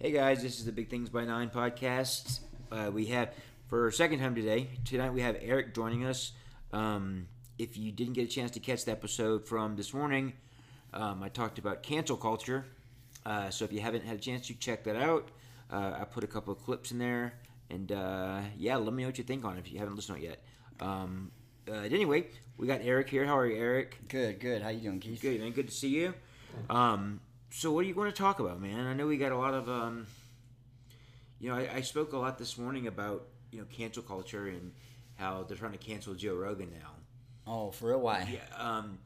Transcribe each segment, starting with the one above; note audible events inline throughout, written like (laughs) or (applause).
Hey guys, this is the Big Things by Nine podcast. Uh, we have for a second time today. Tonight we have Eric joining us. Um, if you didn't get a chance to catch the episode from this morning, um, I talked about cancel culture. Uh, so if you haven't had a chance to check that out, uh, I put a couple of clips in there, and uh, yeah, let me know what you think on it if you haven't listened to it yet. Um, uh, anyway, we got Eric here. How are you, Eric? Good, good. How you doing, Keith? Good, man. Good to see you. Um, so, what are you going to talk about, man? I know we got a lot of, um, you know, I, I spoke a lot this morning about you know cancel culture and how they're trying to cancel Joe Rogan now. Oh, for real? Why? Yeah, um,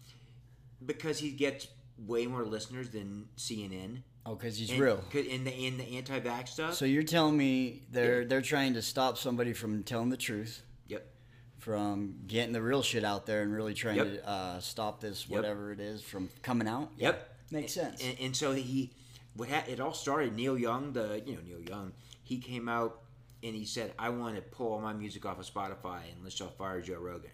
because he gets way more listeners than CNN. Oh, because he's And- real. In the in the anti-vax stuff. So you're telling me they're Yeah. they're trying to stop somebody from telling the truth, yep. from getting the real shit out there, and really trying Yep. to uh, stop this Yep. whatever it is from coming out? Yep. Makes And- sense. And, and so he, what ha- it all started. Neil Young, the you know Neil Young, he came out and he said, "I want to pull all my music off of Spotify and let's y'all fire Joe Rogan."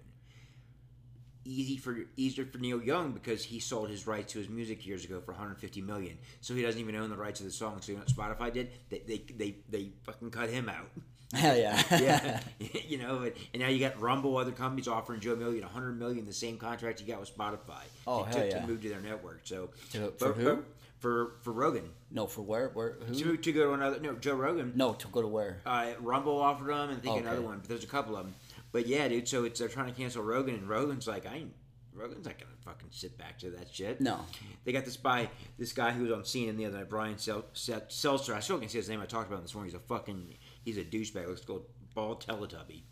Easy for easier for Neil Young because he sold his rights to his music years ago for 150 million. So he doesn't even own the rights to the song. So you know what Spotify did? They they they, they fucking cut him out. (laughs) Hell yeah. (laughs) yeah, (laughs) (laughs) you know, and, and now you got Rumble, other companies offering Joe Million 100 million, the same contract you got with Spotify. Oh, to, hell to, yeah. to move to their network. So To- for who? but For for Rogan no, for where? Where? Who? to, to go to another no Joe Rogan. No, to go to where? Uh, Rumble offered them, and I think Okay. another one, but there's a couple of them. But yeah, dude. So it's they're trying to cancel Rogan, and Rogan's like, I ain't. Rogan's not gonna fucking sit back to that shit. No. They got this by this guy who was on CNN the other night, Brian Sel- Sel- Seltzer. I still can't say his name. I talked about him this morning. He's a fucking. He's a douchebag. Like a bald Teletubby,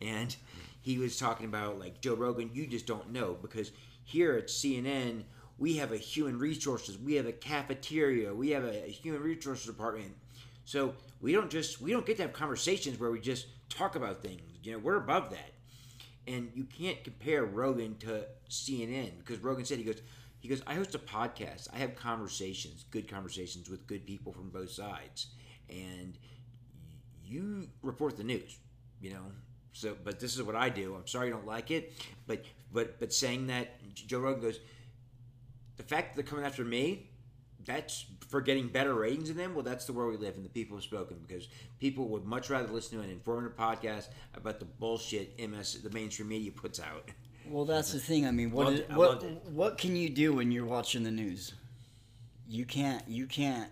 and he was talking about like Joe Rogan. You just don't know because here at CNN we have a human resources, we have a cafeteria, we have a human resources department. So we don't just we don't get to have conversations where we just talk about things. You know, we're above that and you can't compare Rogan to CNN because Rogan said he goes he goes I host a podcast I have conversations good conversations with good people from both sides and you report the news you know so but this is what I do I'm sorry you don't like it but but but saying that Joe Rogan goes the fact that they're coming after me that's for getting better ratings than them. Well, that's the world we live in. The people have spoken because people would much rather listen to an informative podcast about the bullshit MS the mainstream media puts out. Well, that's the thing. I mean, what is- what what can you do when you're watching the news? You can't you can't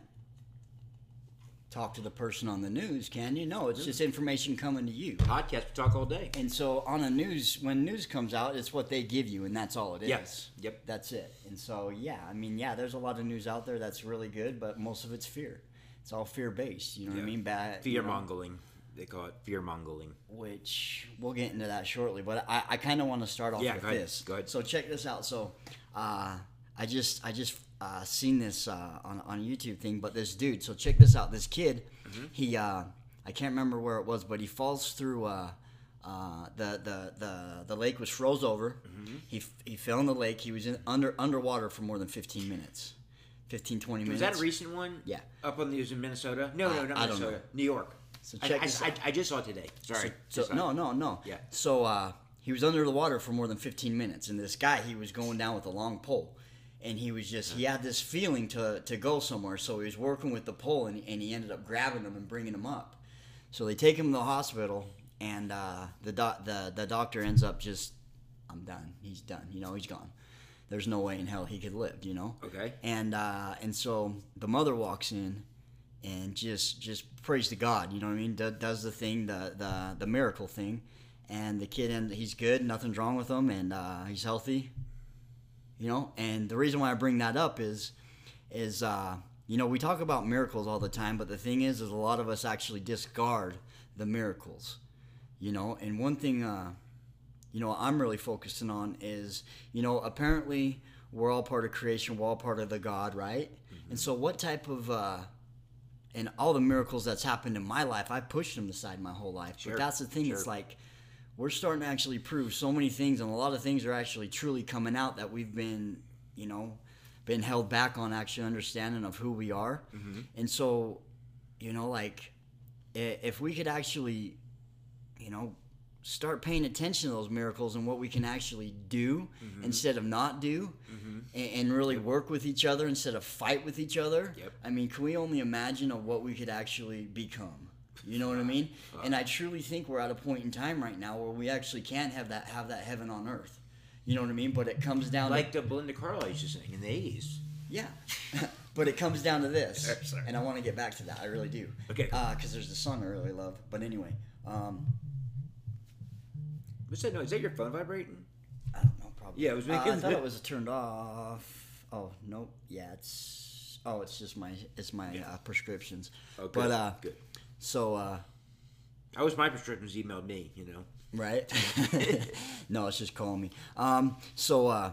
talk to the person on the news, can you? No, it's just information coming to you. Podcast we talk all day. And so on a news, when news comes out, it's what they give you, and that's all it is. Yes. Yep. That's it. And so yeah, I mean, yeah, there's a lot of news out there that's really good, but most of it's fear. It's all fear based. You know what I mean? Bad Fear you know, mongering. They call it fear mongering. which we'll get into that shortly. But I, I kind of want to start off Yeah, with go ahead. this. Go ahead. So check this out. So uh, I just I just uh, seen this uh, on on a YouTube thing, but this dude. So check this out. This kid, Mm-hmm. he uh, I can't remember where it was, but he falls through. Uh, uh, the, the, the, the lake was froze over. Mm-hmm. He, he fell in the lake. He was in, under underwater for more than 15 minutes. 15, 20 minutes. Was that a recent one? Yeah. Up on the news in Minnesota? No, no, not I Minnesota. New York. So I- check I, this I, out. I just saw it today. Sorry. So, Just- no, no, no. Yeah. So uh, he was under the water for more than 15 minutes, and this guy he was going down with a long pole, and he was just he had this feeling to to go somewhere. So he was working with the pole, and, and he ended up grabbing him and bringing him up. So they take him to the hospital, and uh, the doc the the doctor ends up just I'm done. He's done. You know, he's gone. There's no way in hell he could live. You know. Okay. And uh, and so the mother walks in and just just prays to God. You know what I mean? Do, does the thing, the the the miracle thing, and the kid and he's good. Nothing's wrong with him, and uh, he's healthy. You know, and the reason why I bring that up is is uh, you know we talk about miracles all the time, but the thing is, is a lot of us actually discard the miracles. You know, and one thing. Uh, you know I'm really focusing on is you know apparently we're all part of creation, we're all part of the God, right? And so what type of uh, and all the miracles that's happened in my life, I pushed them aside my whole life. Sure, But that's the thing. It's like we're starting to actually prove so many things, and a lot of things are actually truly coming out that we've been, you know, been held back on actually understanding of who we are. And so, you know, like if we could actually, you know, start paying attention to those miracles and what we can actually do Mm-hmm. instead of not do and, and really work with each other instead of fight with each other Yep. i mean can we only imagine of what we could actually become you know what i mean and i truly think we're at a point in time right now where we actually can have that have that heaven on earth you know what i mean but it comes down to Like the Belinda Carlisle used to sing in the eighties. yeah. (laughs) but it comes down to this. (laughs) Sorry. And I want to get back to that. I really do. Okay. Because there's the song I really love. But anyway, um, What's that? No, is that your phone vibrating? I don't know. Probably. Yeah, it was Uh, I thought it was turned off. Oh, nope. Yeah, it's. Oh, it's just my it's my uh, prescriptions. Oh, good. But uh, good. So uh, I was my prescriptions emailed me. You know. right? (laughs) no, it's just calling me. Um, so uh,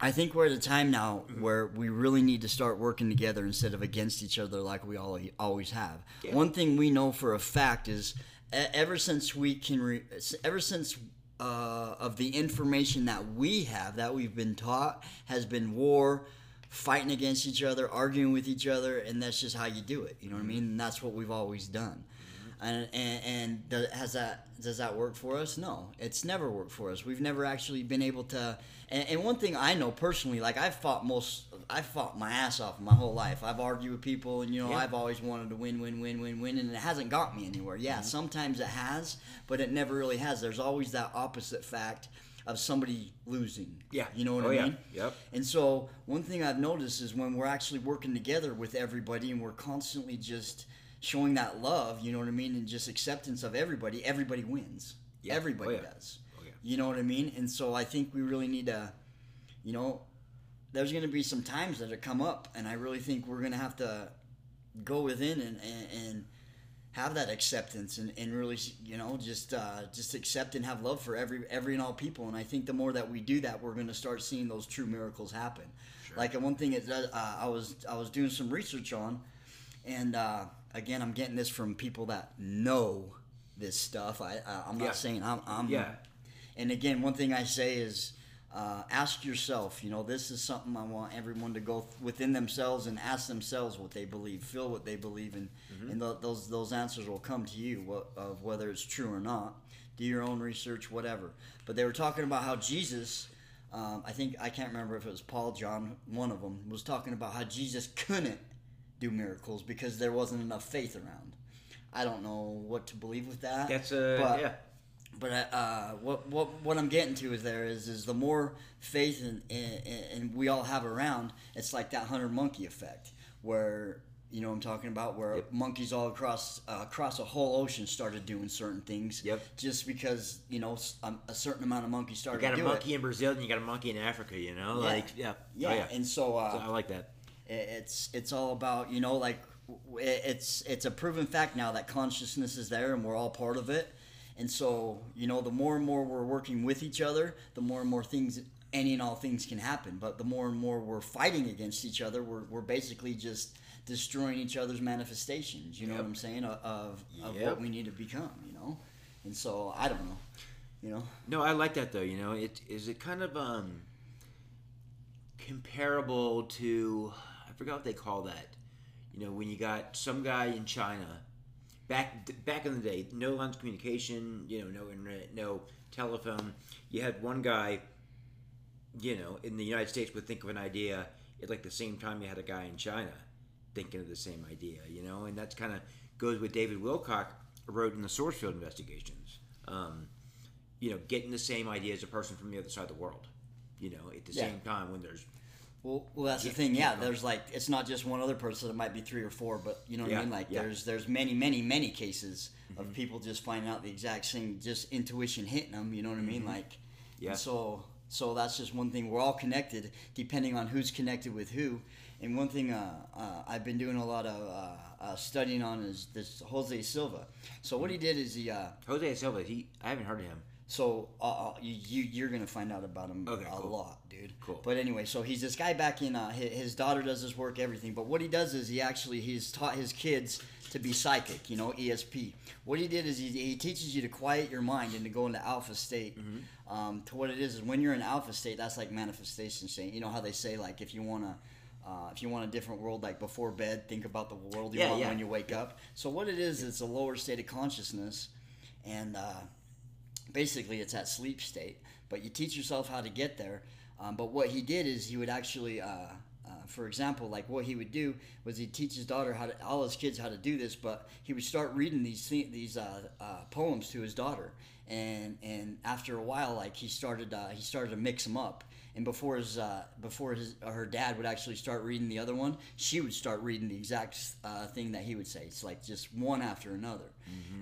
I think we're at a time now Mm-hmm. where we really need to start working together instead of against each other like we all always have. Yeah. One thing we know for a fact is ever since we can, re- ever since. Uh, of the information that we have that we've been taught has been war fighting against each other arguing with each other and that's just how you do it you know what i mean mm-hmm. and that's what we've always done mm-hmm. and and, and does, has that does that work for us? No, it's never worked for us. We've never actually been able to. And, and one thing I know personally, like I've fought most, I've fought my ass off my whole life. I've argued with people, and you know, Yeah. I've always wanted to win, win, win, win, win, and it hasn't got me anywhere. Yeah, mm-hmm. sometimes it has, but it never really has. There's always that opposite fact of somebody losing. Yeah. you know what Oh, I yeah. mean. Yep. And so one thing I've noticed is when we're actually working together with everybody and we're constantly just showing that love, you know what I mean, and just acceptance of everybody, everybody wins. Yeah. Everybody Oh, yeah. does. Oh, yeah. You know what I mean? And so I think we really need to, you know, there's going to be some times that it come up, and I really think we're going to have to go within and, and, and have that acceptance and, and really, you know, just uh, just accept and have love for every every and all people. And I think the more that we do that, we're going to start seeing those true miracles happen. Like one thing it does, uh, I was I was doing some research on, and uh, again, I'm getting this from people that know this stuff. I, I I'm not Yeah. saying I'm, I'm Yeah. and again, one thing I say is uh, ask yourself. You know, this is something I want everyone to go within themselves and ask themselves what they believe, feel what they believe, and and th- those those answers will come to you what, of whether it's true or not. Do your own research, whatever. But they were talking about how Jesus. Um, I think I can't remember if it was Paul, John, one of them was talking about how Jesus couldn't do miracles because there wasn't enough faith around. I don't know what to believe with that. That's a but, yeah. But uh, what what what I'm getting to is there is is the more faith and and, we all have around, it's like that hundred monkey effect where you know what I'm talking about where Yep. monkeys all across uh, across a whole ocean started doing certain things. Yep. Just because you know s- um, a certain amount of monkeys started. You got a monkey it. in Brazil and you got a monkey in Africa. You know, Yeah. like yeah, Yeah, Oh, yeah. and so, uh, So I like that. it's it's all about you know like it's it's a proven fact now that consciousness is there and we're all part of it and so you know the more and more we're working with each other the more and more things any and all things can happen but the more and more we're fighting against each other we're, we're basically just destroying each other's manifestations you know Yep. what i'm saying of, of, Yep. what we need to become you know and so i don't know you know No, I like that though. You know, it is it kind of um comparable to I forgot what they call that. You know, when you got some guy in China back back in the day, no lines of communication, you know, no internet, no telephone. You had one guy, you know, in the United States would think of an idea at like the same time you had a guy in China thinking of the same idea, you know, and that's kind of goes with David Wilcock wrote in the Source Field investigations. Um, you know, getting the same idea as a person from the other side of the world. You know, at the Yeah. same time when there's Well, well, that's the thing. yeah. There's like it's not just one other person. It might be three or four, but you know what Yeah, I mean. Like yeah. there's there's many many many cases of people just finding out the exact same, just intuition hitting them. You know what I mean? Like, Yeah. so so that's just one thing. We're all connected, depending on who's connected with who. And one thing uh, uh, I've been doing a lot of uh, uh, studying on is this Jose Silva. So what he did is he. Uh, Jose Silva. He I haven't heard of him. So uh, uh, you, you you're gonna find out about him Okay, a cool. lot, dude. Cool. But anyway, so he's this guy back in. Uh, his, his daughter does his work, everything. But what he does is he actually he's taught his kids to be psychic. You know, ESP. What he did is he, he teaches you to quiet your mind and to go into alpha state. Mm-hmm. Um, to what it is is when you're in alpha state, that's like manifestation state. You know how they say like if you wanna. Uh, if you want a different world, like before bed, think about the world you Yeah, want yeah. when you wake up. So what it is, it's a lower state of consciousness, and uh, basically it's that sleep state. But you teach yourself how to get there. Um, but what he did is he would actually, uh, uh, for example, like what he would do was he'd teach his daughter how to, all his kids how to do this. But he would start reading these these uh, uh, poems to his daughter, and and after a while, like he started uh, he started to mix them up. And before his uh, before his her dad would actually start reading the other one, she would start reading the exact uh, thing that he would say. It's like just one after another.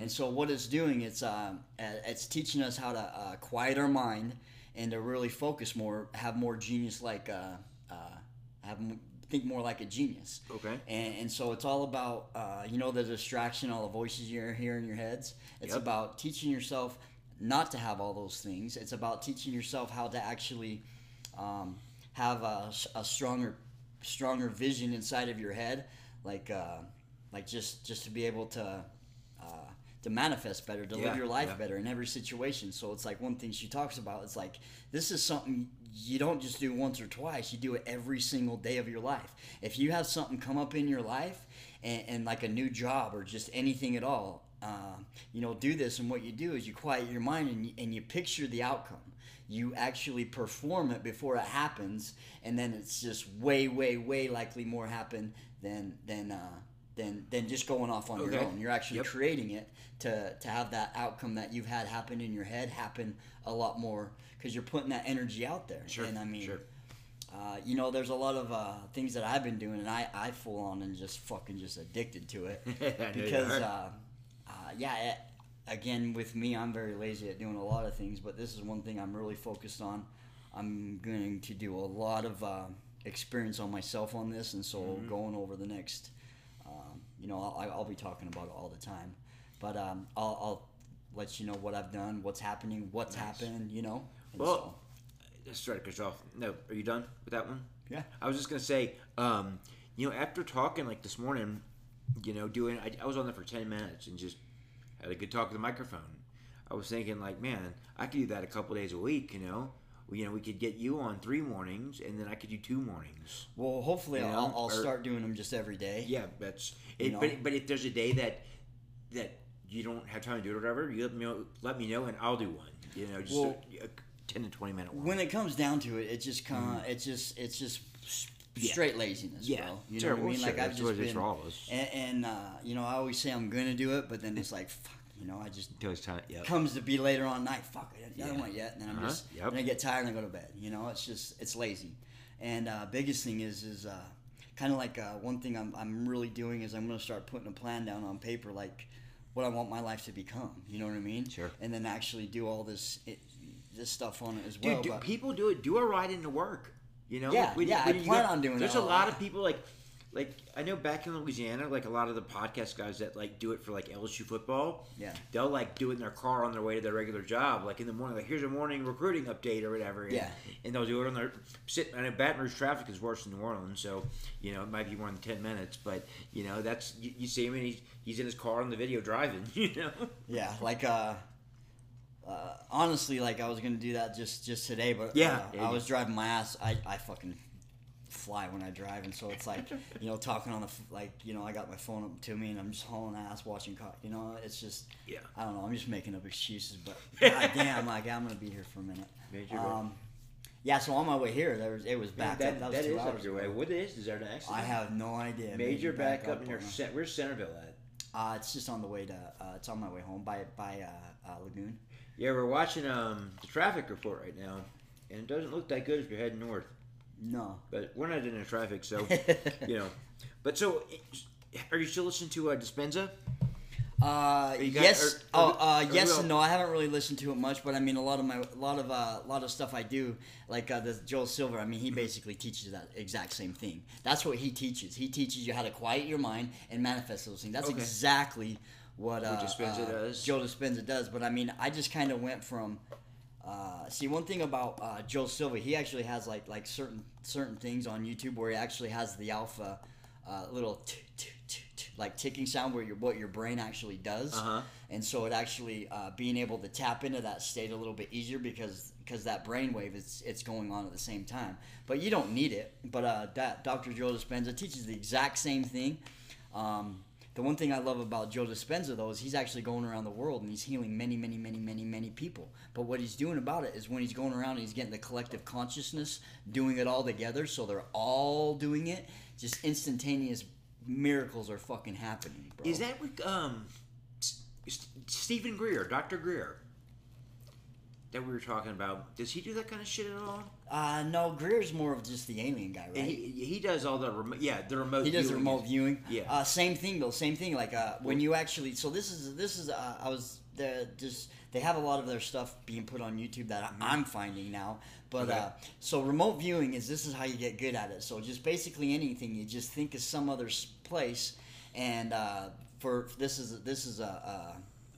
And so what it's doing, it's uh, it's teaching us how to uh, quiet our mind and to really focus more, have more genius like uh, uh, have think more like a genius. Okay. And, and so it's all about uh, you know the distraction, all the voices you're hearing in your heads. It's Yep. about teaching yourself not to have all those things. It's about teaching yourself how to actually um, have a stronger stronger vision inside of your head, like uh, like just just to be able to. Uh, to manifest better, to Yeah, live your life yeah. better in every situation. So it's like one thing she talks about. It's like this is something you don't just do once or twice. You do it every single day of your life. If you have something come up in your life, and, and like a new job or just anything at all, uh, you know, do this. And what you do is you quiet your mind and you, and you picture the outcome. You actually perform it before it happens, and then it's just way, way, way likely more happen than than. Uh, than, than just going off on Okay. your own. You're actually Yep. creating it to, to have that outcome that you've had happen in your head happen a lot more because you're putting that energy out there. Sure, And I mean, sure. uh, you know, there's a lot of uh, things that I've been doing, and I, I full on and just fucking just addicted to it (laughs) I know you because, uh, uh, yeah. Again, with me, I'm very lazy at doing a lot of things, but this is one thing I'm really focused on. I'm going to do a lot of uh, experience on myself on this, and so Mm-hmm. going over the next, um, you know, I'll, I'll be talking about it all the time, but um, I'll, I'll let you know what I've done, what's happening, what's Nice. happened, you know. And Well, Let's try to off. No, are you done with that one? Yeah. I was just gonna say, um, you know, after talking like this morning, you know, doing I, I was on there for ten minutes and just had a good talk with the microphone. I was thinking like, man, I could do that a couple days a week. You know, you know, we could get you on three mornings, and then I could do two mornings. well, hopefully you I'll, I'll or- start doing them just every day. Yeah, that's it. know? But but if there's a day that that you don't have time to do it or whatever, you let me know, let me know, and I'll do one. You know, just Well- a, a ten to twenty minute one. When it comes down to it, it just kind of, it's just, it's just Mm-hmm. Yeah. straight laziness, Yeah, bro. You sure, know what I mean? Like I've just been, and, and uh, you know, I always say I'm gonna do it, but then it's like, fuck, you know, I just Until it's time. Yeah. comes to be later on night. Fuck, I don't Yeah. want it yet, and then I'm Uh-huh, just, yep. then I get tired and I go to bed. You know, it's just, it's lazy. And uh, biggest thing is, is uh, kind of like uh, one thing I'm, I'm really doing is I'm gonna start putting a plan down on paper, like what I want my life to become. You know what I mean? Sure. And then actually do all this, it, this stuff on it as well. Dude, do, people do it. Do a ride into work. You know. Yeah, yeah, I you plan on doing There's that a a lot lot. of people like, like I know back in Louisiana, like a lot of the podcast guys that like do it for like LSU football. Yeah. They'll like do it in their car on their way to their regular job, like in the morning. Like here's a morning recruiting update or whatever. And, Yeah. And they'll do it on their sit. I know Baton Rouge traffic is worse than New Orleans, so you know it might be more than ten minutes, but you know that's you, you see him and he's he's in his car on the video driving. (laughs) You know. Yeah, like uh, uh, honestly, like I was gonna do that just just today, but Yeah, uh, yeah, I was driving my ass. I, I fucking fly when I drive, and so it's like you know talking on the like you know I got my phone up to me and I'm just hauling ass watching. Co- you know, it's just Yeah. I don't know. I'm just making up excuses, but (laughs) goddamn, like I'm gonna be here for a minute. Major Um, yeah, so on my way here, there was it was backed that, up. That was that is up your way. What is? Is there an accident? I have no idea. Major backup in your on where's Centerville at? Uh, it's just on the way to. Uh, it's on my way home by by uh, uh, Lagoon. Yeah, we're watching um, the traffic report right now, and it doesn't look that good if you're heading north. No. But we're not in the traffic, so (laughs) you know. But so, are you still listening to uh, Dispenza? Uh, got- yes. or- or oh, uh, or yes and no. I haven't really listened to it much, but I mean, a lot of my, a lot of, uh, a lot of stuff I do, like uh, the Joel Silver. I mean, he basically teaches that exact same thing. That's what he teaches. He teaches you how to quiet your mind and manifest those things. That's Okay. exactly what, uh, Dispenza uh, does. Joe Dispenza does. But I mean, I just kind of went from. Uh, see, one thing about uh, Joe Silva, he actually has like like certain certain things on YouTube where he actually has the alpha uh, little t- t- t- t- like ticking sound where your what your brain actually does, Uh-huh. and so it actually uh, being able to tap into that state a little bit easier because because that brain wave is it's going on at the same time. But you don't need it. But uh, that Dr. Joe Dispenza teaches the exact same thing. Um, the one thing I love about Joe Dispenza though is he's actually going around the world and he's healing many, many, many, many, many people. But what he's doing about it is when he's going around and he's getting the collective consciousness, doing it all together, so they're all doing it. Just instantaneous miracles are fucking happening, bro. Is that what um, S- Steven Greer, Doctor Greer, that we were talking about? Does he do that kind of shit at all? Uh, no, Greer's more of just the alien guy, right? And he, he does all the remote. Yeah, the remote. He does the viewing. remote viewing. Yeah. Uh, same thing though. Same thing. Like uh, when you actually. So this is this is. Uh, I was the just. They have a lot of their stuff being put on YouTube that I, I'm finding now. But Mm-hmm. Okay. uh, so remote viewing is this is how you get good at it. So just basically anything you just think of some other place, and uh, for this is this is a,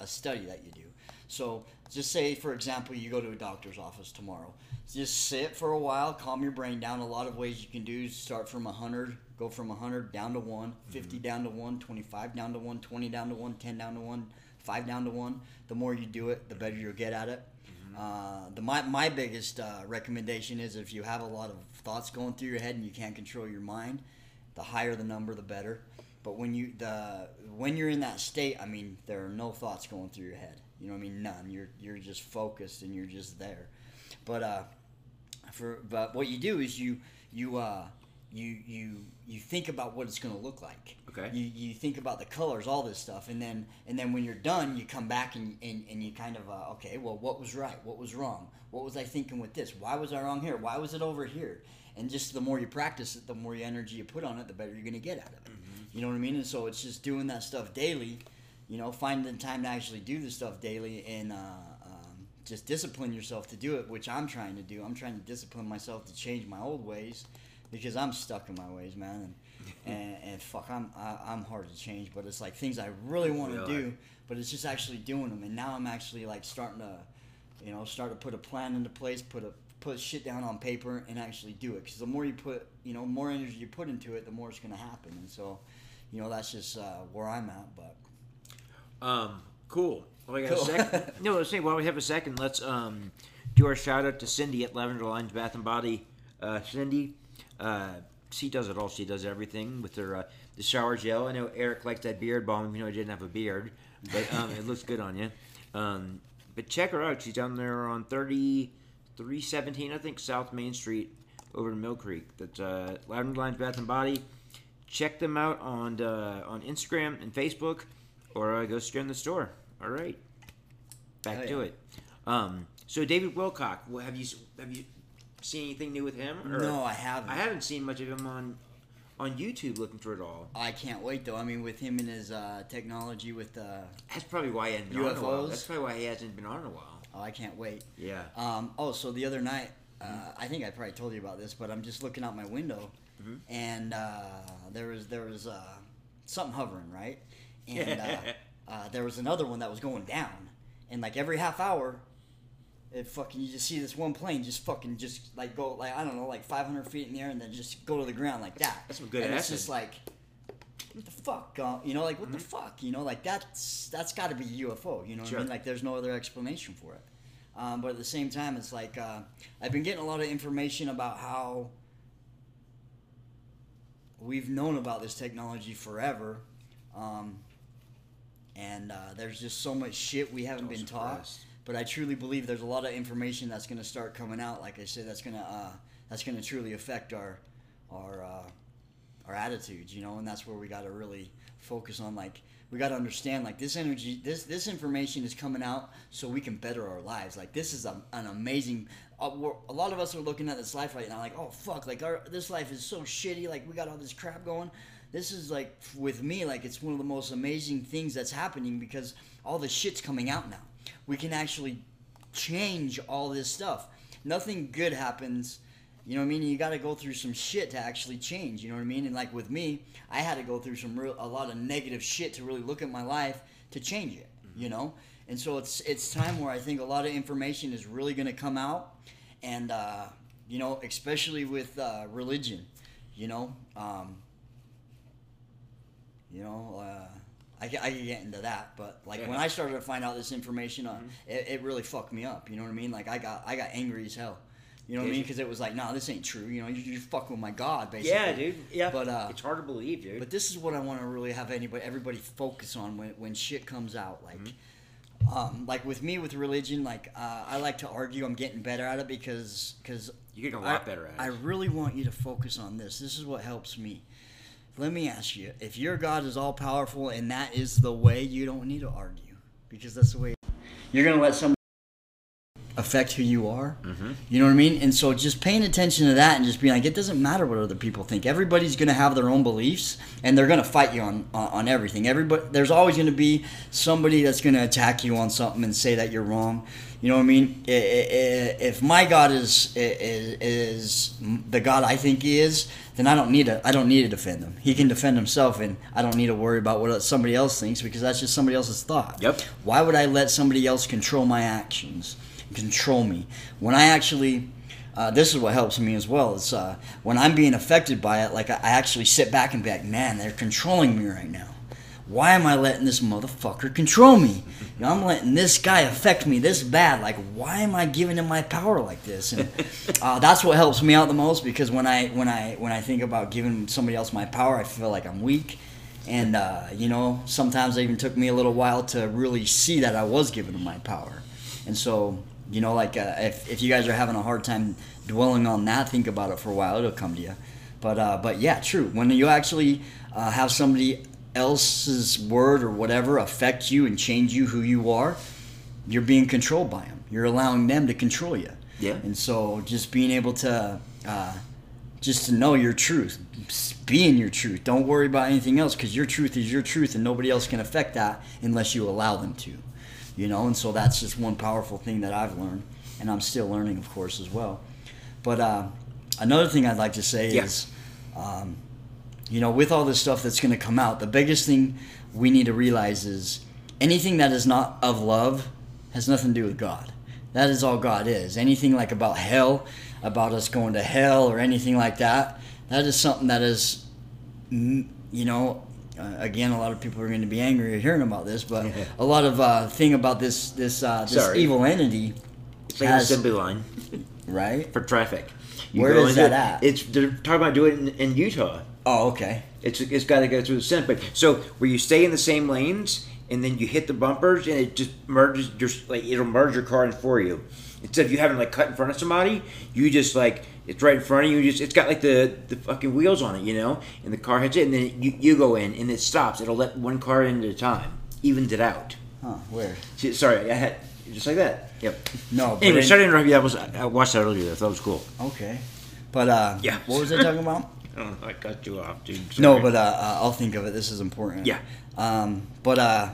a a study that you do. So just say, for example, you go to a doctor's office tomorrow. Just sit for a while, calm your brain down. A lot of ways you can do is start from 100, go from 100 down to 1, 50 down to 1, 25 down to 1, 20 down to 1, 10 down to 1, 5 down to 1. The more you do it, the better you'll get at it. Uh, the my, my biggest uh, recommendation is if you have a lot of thoughts going through your head and you can't control your mind, the higher the number, the better. But when you the when you're in that state, I mean, there are no thoughts going through your head. You know what I mean? None. You're you're just focused and you're just there. But uh, for but what you do is you you uh you you you think about what it's going to look like. Okay. You you think about the colors, all this stuff, and then and then when you're done, you come back and and, and you kind of uh, okay, well, what was right? What was wrong? What was I thinking with this? Why was I wrong here? Why was it over here? And just the more you practice it, the more energy you put on it, the better you're going to get out of it. You know what I mean? And so it's just doing that stuff daily. You know, finding the time to actually do the stuff daily and uh, um, just discipline yourself to do it, which I'm trying to do. I'm trying to discipline myself to change my old ways because I'm stuck in my ways, man. And, (laughs) and, and fuck, I'm I, I'm hard to change. But it's like things I really want to do, but it's just actually doing them. And now I'm actually like starting to, you know, start to put a plan into place, put a put shit down on paper, and actually do it. Because the more you put, you know, more energy you put into it, the more it's gonna happen. And so, you know, that's just uh, where I'm at. But Um, cool. Well, we got Cool. a second. (laughs) no, let's say while we have a second, let's um do our shout out to Cindy at Lavender Lines Bath and Body. Uh, Cindy, uh, she does it all. She does everything with her uh, the shower gel. I know Eric likes that beard balm, even though he didn't have a beard, but um, it looks good on you. Um, but check her out. She's down there on thirty three seventeen, I think, South Main Street, over in Mill Creek. That's uh, Lavender Lines Bath and Body. Check them out on uh, on Instagram and Facebook, or uh, go straight in the store. All right, back Hell to yeah. it. Um, so David Wilcock, well, have you have you seen anything new with him? Or- no, I haven't. I haven't seen much of him on on YouTube looking for it all. I can't wait though. I mean, with him and his uh, technology, with uh, That's probably why he hasn't been on in a while. UFOs? That's probably why he hasn't been on in a while. oh, I can't wait. Yeah. Um, oh, so the other night, uh, I think I probably told you about this, but I'm just looking out my window, Mhm. and uh, there was there was uh, something hovering, right? And uh, (laughs) uh, there was another one that was going down, and like every half hour, it fucking you just see this one plane just fucking just like go like I don't know like 500 feet in the air and then just go to the ground like that. That's some good And it's just like. What the fuck, uh, you know, like what the Mm-hmm. fuck, you know, like that's that's got to be UFO, you know what Sure. I mean? Like there's no other explanation for it. Um, but at the same time, it's like uh, I've been getting a lot of information about how we've known about this technology forever, um, and uh, there's just so much shit we haven't Don't been taught. But I truly believe there's a lot of information that's going to start coming out. Like I said, that's going to uh, that's going to truly affect our our uh, our attitudes, you know, and that's where we got to really focus on. Like we got to understand, like this energy, this this information is coming out so we can better our lives. Like this is a, an amazing. Uh, a lot of us are looking at this life right now, like, oh fuck, like our this life is so shitty. Like we got all this crap going. This is like with me, like it's one of the most amazing things that's happening because all the shit's coming out now. We can actually change all this stuff. Nothing good happens. You know what I mean? You got to go through some shit to actually change. You know what I mean? And like with me, I had to go through some real a lot of negative shit to really look at my life to change it. You know? And so it's it's time where I think a lot of information is really going to come out, and uh, you know, especially with uh, religion. You know, um, you know. Uh, I, I could get into that, but like when I started to find out this information, uh, it, it really fucked me up. You know what I mean? Like I got I got angry as hell You know what I mean? Because it was like, no, this ain't true. You know, you're, you're fucking with my God, basically. Yeah, dude. Yeah. But uh, it's hard to believe, dude. but this is what I want to really have anybody, everybody focus on when, when shit comes out. Like, Mm-hmm. um, like with me with religion, like uh, I like to argue. I'm getting better at it because because You're getting a lot better at it. I really want you to focus on this. This is what helps me. Let me ask you: If your God is all powerful and that is the way, you don't need to argue because that's the way. You're gonna let somebody affect who you are. Mm-hmm. You know what I mean? And so just paying attention to that and just being like, it doesn't matter what other people think. Everybody's going to have their own beliefs and they're going to fight you on, on, on everything. Everybody, there's always going to be somebody that's going to attack you on something and say that you're wrong. You know what I mean? If my God is, is is the God I think He is, then I don't need to I don't need to defend him. He can defend himself, and I don't need to worry about what somebody else thinks because that's just somebody else's thought. Yep. Why would I let somebody else control my actions, control me? When I actually, uh, this is what helps me as well. It's uh, when I'm being affected by it, like I actually sit back and be like, man, they're controlling me right now. Why am I letting this motherfucker control me? You know, I'm letting this guy affect me this bad. Like, why am I giving him my power like this? And (laughs) uh, that's what helps me out the most because when I when I when I think about giving somebody else my power, I feel like I'm weak. And uh, you know, sometimes it even took me a little while to really see that I was giving them my power. And so, you know, like uh, if if you guys are having a hard time dwelling on that, think about it for a while. It'll come to you. But uh, but yeah, true. When you actually uh, have somebody else's word or whatever affect you and change you who you are, you're being controlled by them. You're allowing them to control you. Yeah. And so just being able to uh, just to know your truth, be in your truth. Don't worry about anything else because your truth is your truth, and nobody else can affect that unless you allow them to. You know, and so that's just one powerful thing that I've learned, and I'm still learning, of course, as well. But uh, another thing I'd like to say Yeah. is, um, you know, with all this stuff that's going to come out, the biggest thing we need to realize is anything that is not of love has nothing to do with God. That is all God is. Anything like about hell, about us going to hell or anything like that, that is something that is, mm, you know, uh, again, a lot of people are going to be angry at hearing about this, but a lot of uh, thing about this this uh, this Sorry. evil entity, It's like has- assembly line right? for traffic. Where go is that it. at? It's they're talking about doing it in, in Utah. Oh, okay. It's it's got to go through the center But so where you stay in the same lanes and then you hit the bumpers and it just merges just like it'll merge your car in for you. Instead of you having like cut in front of somebody, you just like it's right in front of you. you Just it's got like the the fucking wheels on it, you know, and the car hits it, and then you you go in and it stops. It'll let one car in at a time, evens it out. Huh? Where? See, Sorry, I had just like that. Yep. No. but Anyway, in- sorry to interrupt you. I was I watched that earlier. I thought it was cool. Okay. But uh, Yeah. What was I talking about? I. I cut you off, dude. No, but uh, uh, I'll think of it. This is important. Yeah. Um, but uh,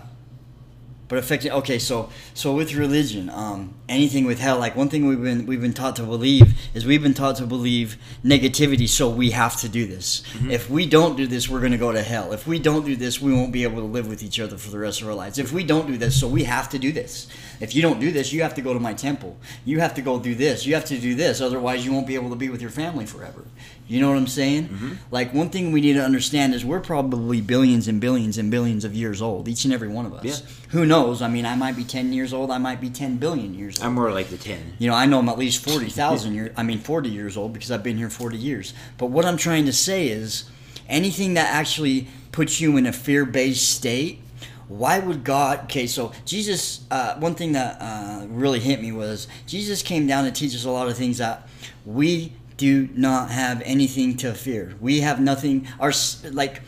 but affecting. Okay, so so with religion, um, anything with hell, like one thing we've been we've been taught to believe is we've been taught to believe negativity. So we have to do this. Mm-hmm. If we don't do this, we're going to go to hell. If we don't do this, we won't be able to live with each other for the rest of our lives. If we don't do this, so we have to do this. If you don't do this, you have to go to my temple. You have to go do this. You have to do this. Otherwise, you won't be able to be with your family forever. You know what I'm saying? Mm-hmm. Like one thing we need to understand is we're probably billions and billions and billions of years old, each and every one of us. Yeah. Who knows? I mean, I might be 10 years old. I might be 10 billion years old. I'm more like the ten. You know, I know I'm at least 40,000 years, I mean 40 years old because I've been here 40 years. But what I'm trying to say is anything that actually puts you in a fear-based state, why would God, okay, so Jesus, uh, one thing that uh, really hit me was Jesus came down to teach us a lot of things that we do not have anything to fear. We have nothing, our, like,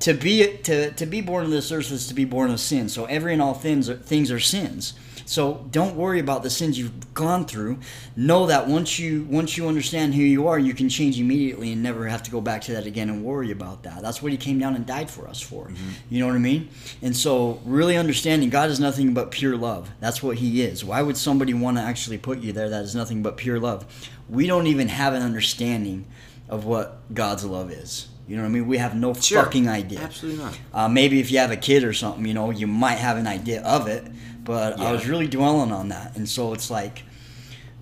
to be to, to be born on this earth is to be born of sin. So every and all things things are sins. So don't worry about the sins you've gone through. Know that once you once you understand who you are, you can change immediately and never have to go back to that again and worry about that. That's what he came down and died for us for. You know what I mean? And so really understanding God is nothing but pure love. That's what he is. Why would somebody want to actually put you there that is nothing but pure love? We don't even have an understanding of what God's love is. You know what I mean? We have no Sure. fucking idea. Absolutely not. Uh, maybe if you have a kid or something, you know, you might have an idea of it. But I was really dwelling on that, and so it's like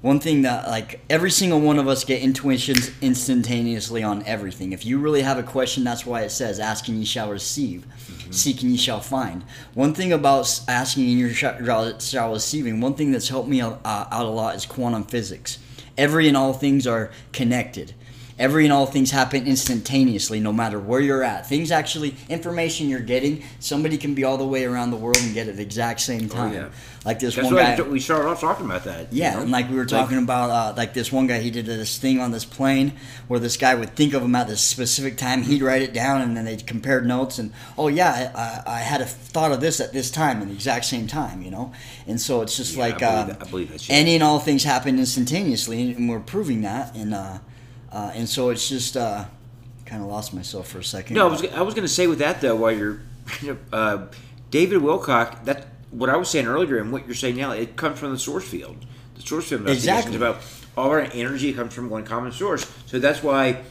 one thing that like every single one of us get intuitions instantaneously on everything. If you really have a question, that's why it says, "Ask and ye shall receive, seek and ye shall find." One thing about asking and you shall shall receiving, one thing that's helped me uh, out a lot is quantum physics. every and all things are connected. Every and all things happen instantaneously, no matter where you're at. Things actually, information you're getting, somebody can be all the way around the world and get it at the exact same time. yeah. Like this That's one why guy. we started off talking about that. you Yeah, know? and like we were talking about, uh, like this one guy, he did this thing on this plane where this guy would think of him at this specific time. He'd write it down, and then they compared notes. And oh yeah, I, I I had a thought of this at this time, at the exact same time, you know. And so it's just Yeah, like I believe uh, I believe that any and all things happen instantaneously, and we're proving that. And uh, uh, and so it's just uh, kind of lost myself for a second. No, I was, I was going to say with that though, while you're, (laughs) uh, David Wilcock, that what I was saying earlier and what you're saying now, it comes from the source field. The source field Exactly. about all our energy comes from one common source. So that's why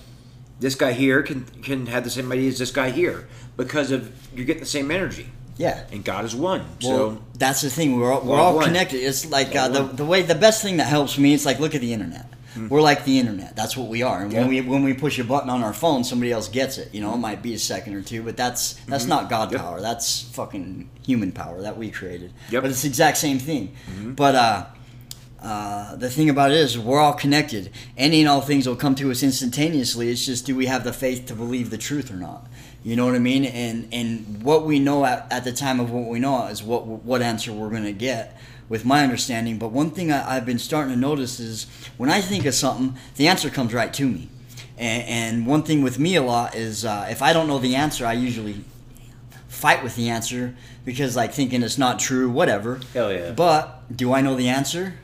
this guy here can can have the same idea as this guy here because of you're getting the same energy, yeah. and God is one. Well, so that's the thing. We're all, we're all connected. It's like uh, the the way the best thing that helps me. It's like look at the internet. We're like the internet. That's what we are. And when Hmm. We when we push a button on our phone, somebody else gets it. You know, it might be a second or two, but that's that's not God Mm-hmm. Yep. power. That's fucking human power that we created. Yep. Mm-hmm. But it's the exact same thing. But uh, uh, the thing about it is, we're all connected. Any and all things will come to us instantaneously. It's just, do we have the faith to believe the truth or not? You know what I mean? And and what we know at, at the time of what we know is what what answer we're going to get, with my understanding. But one thing I, I've been starting to notice is when I think of something, the answer comes right to me. And, and one thing with me a lot is uh, if I don't know the answer, I usually fight with the answer because like thinking it's not true, whatever. Hell yeah. But do I know the answer?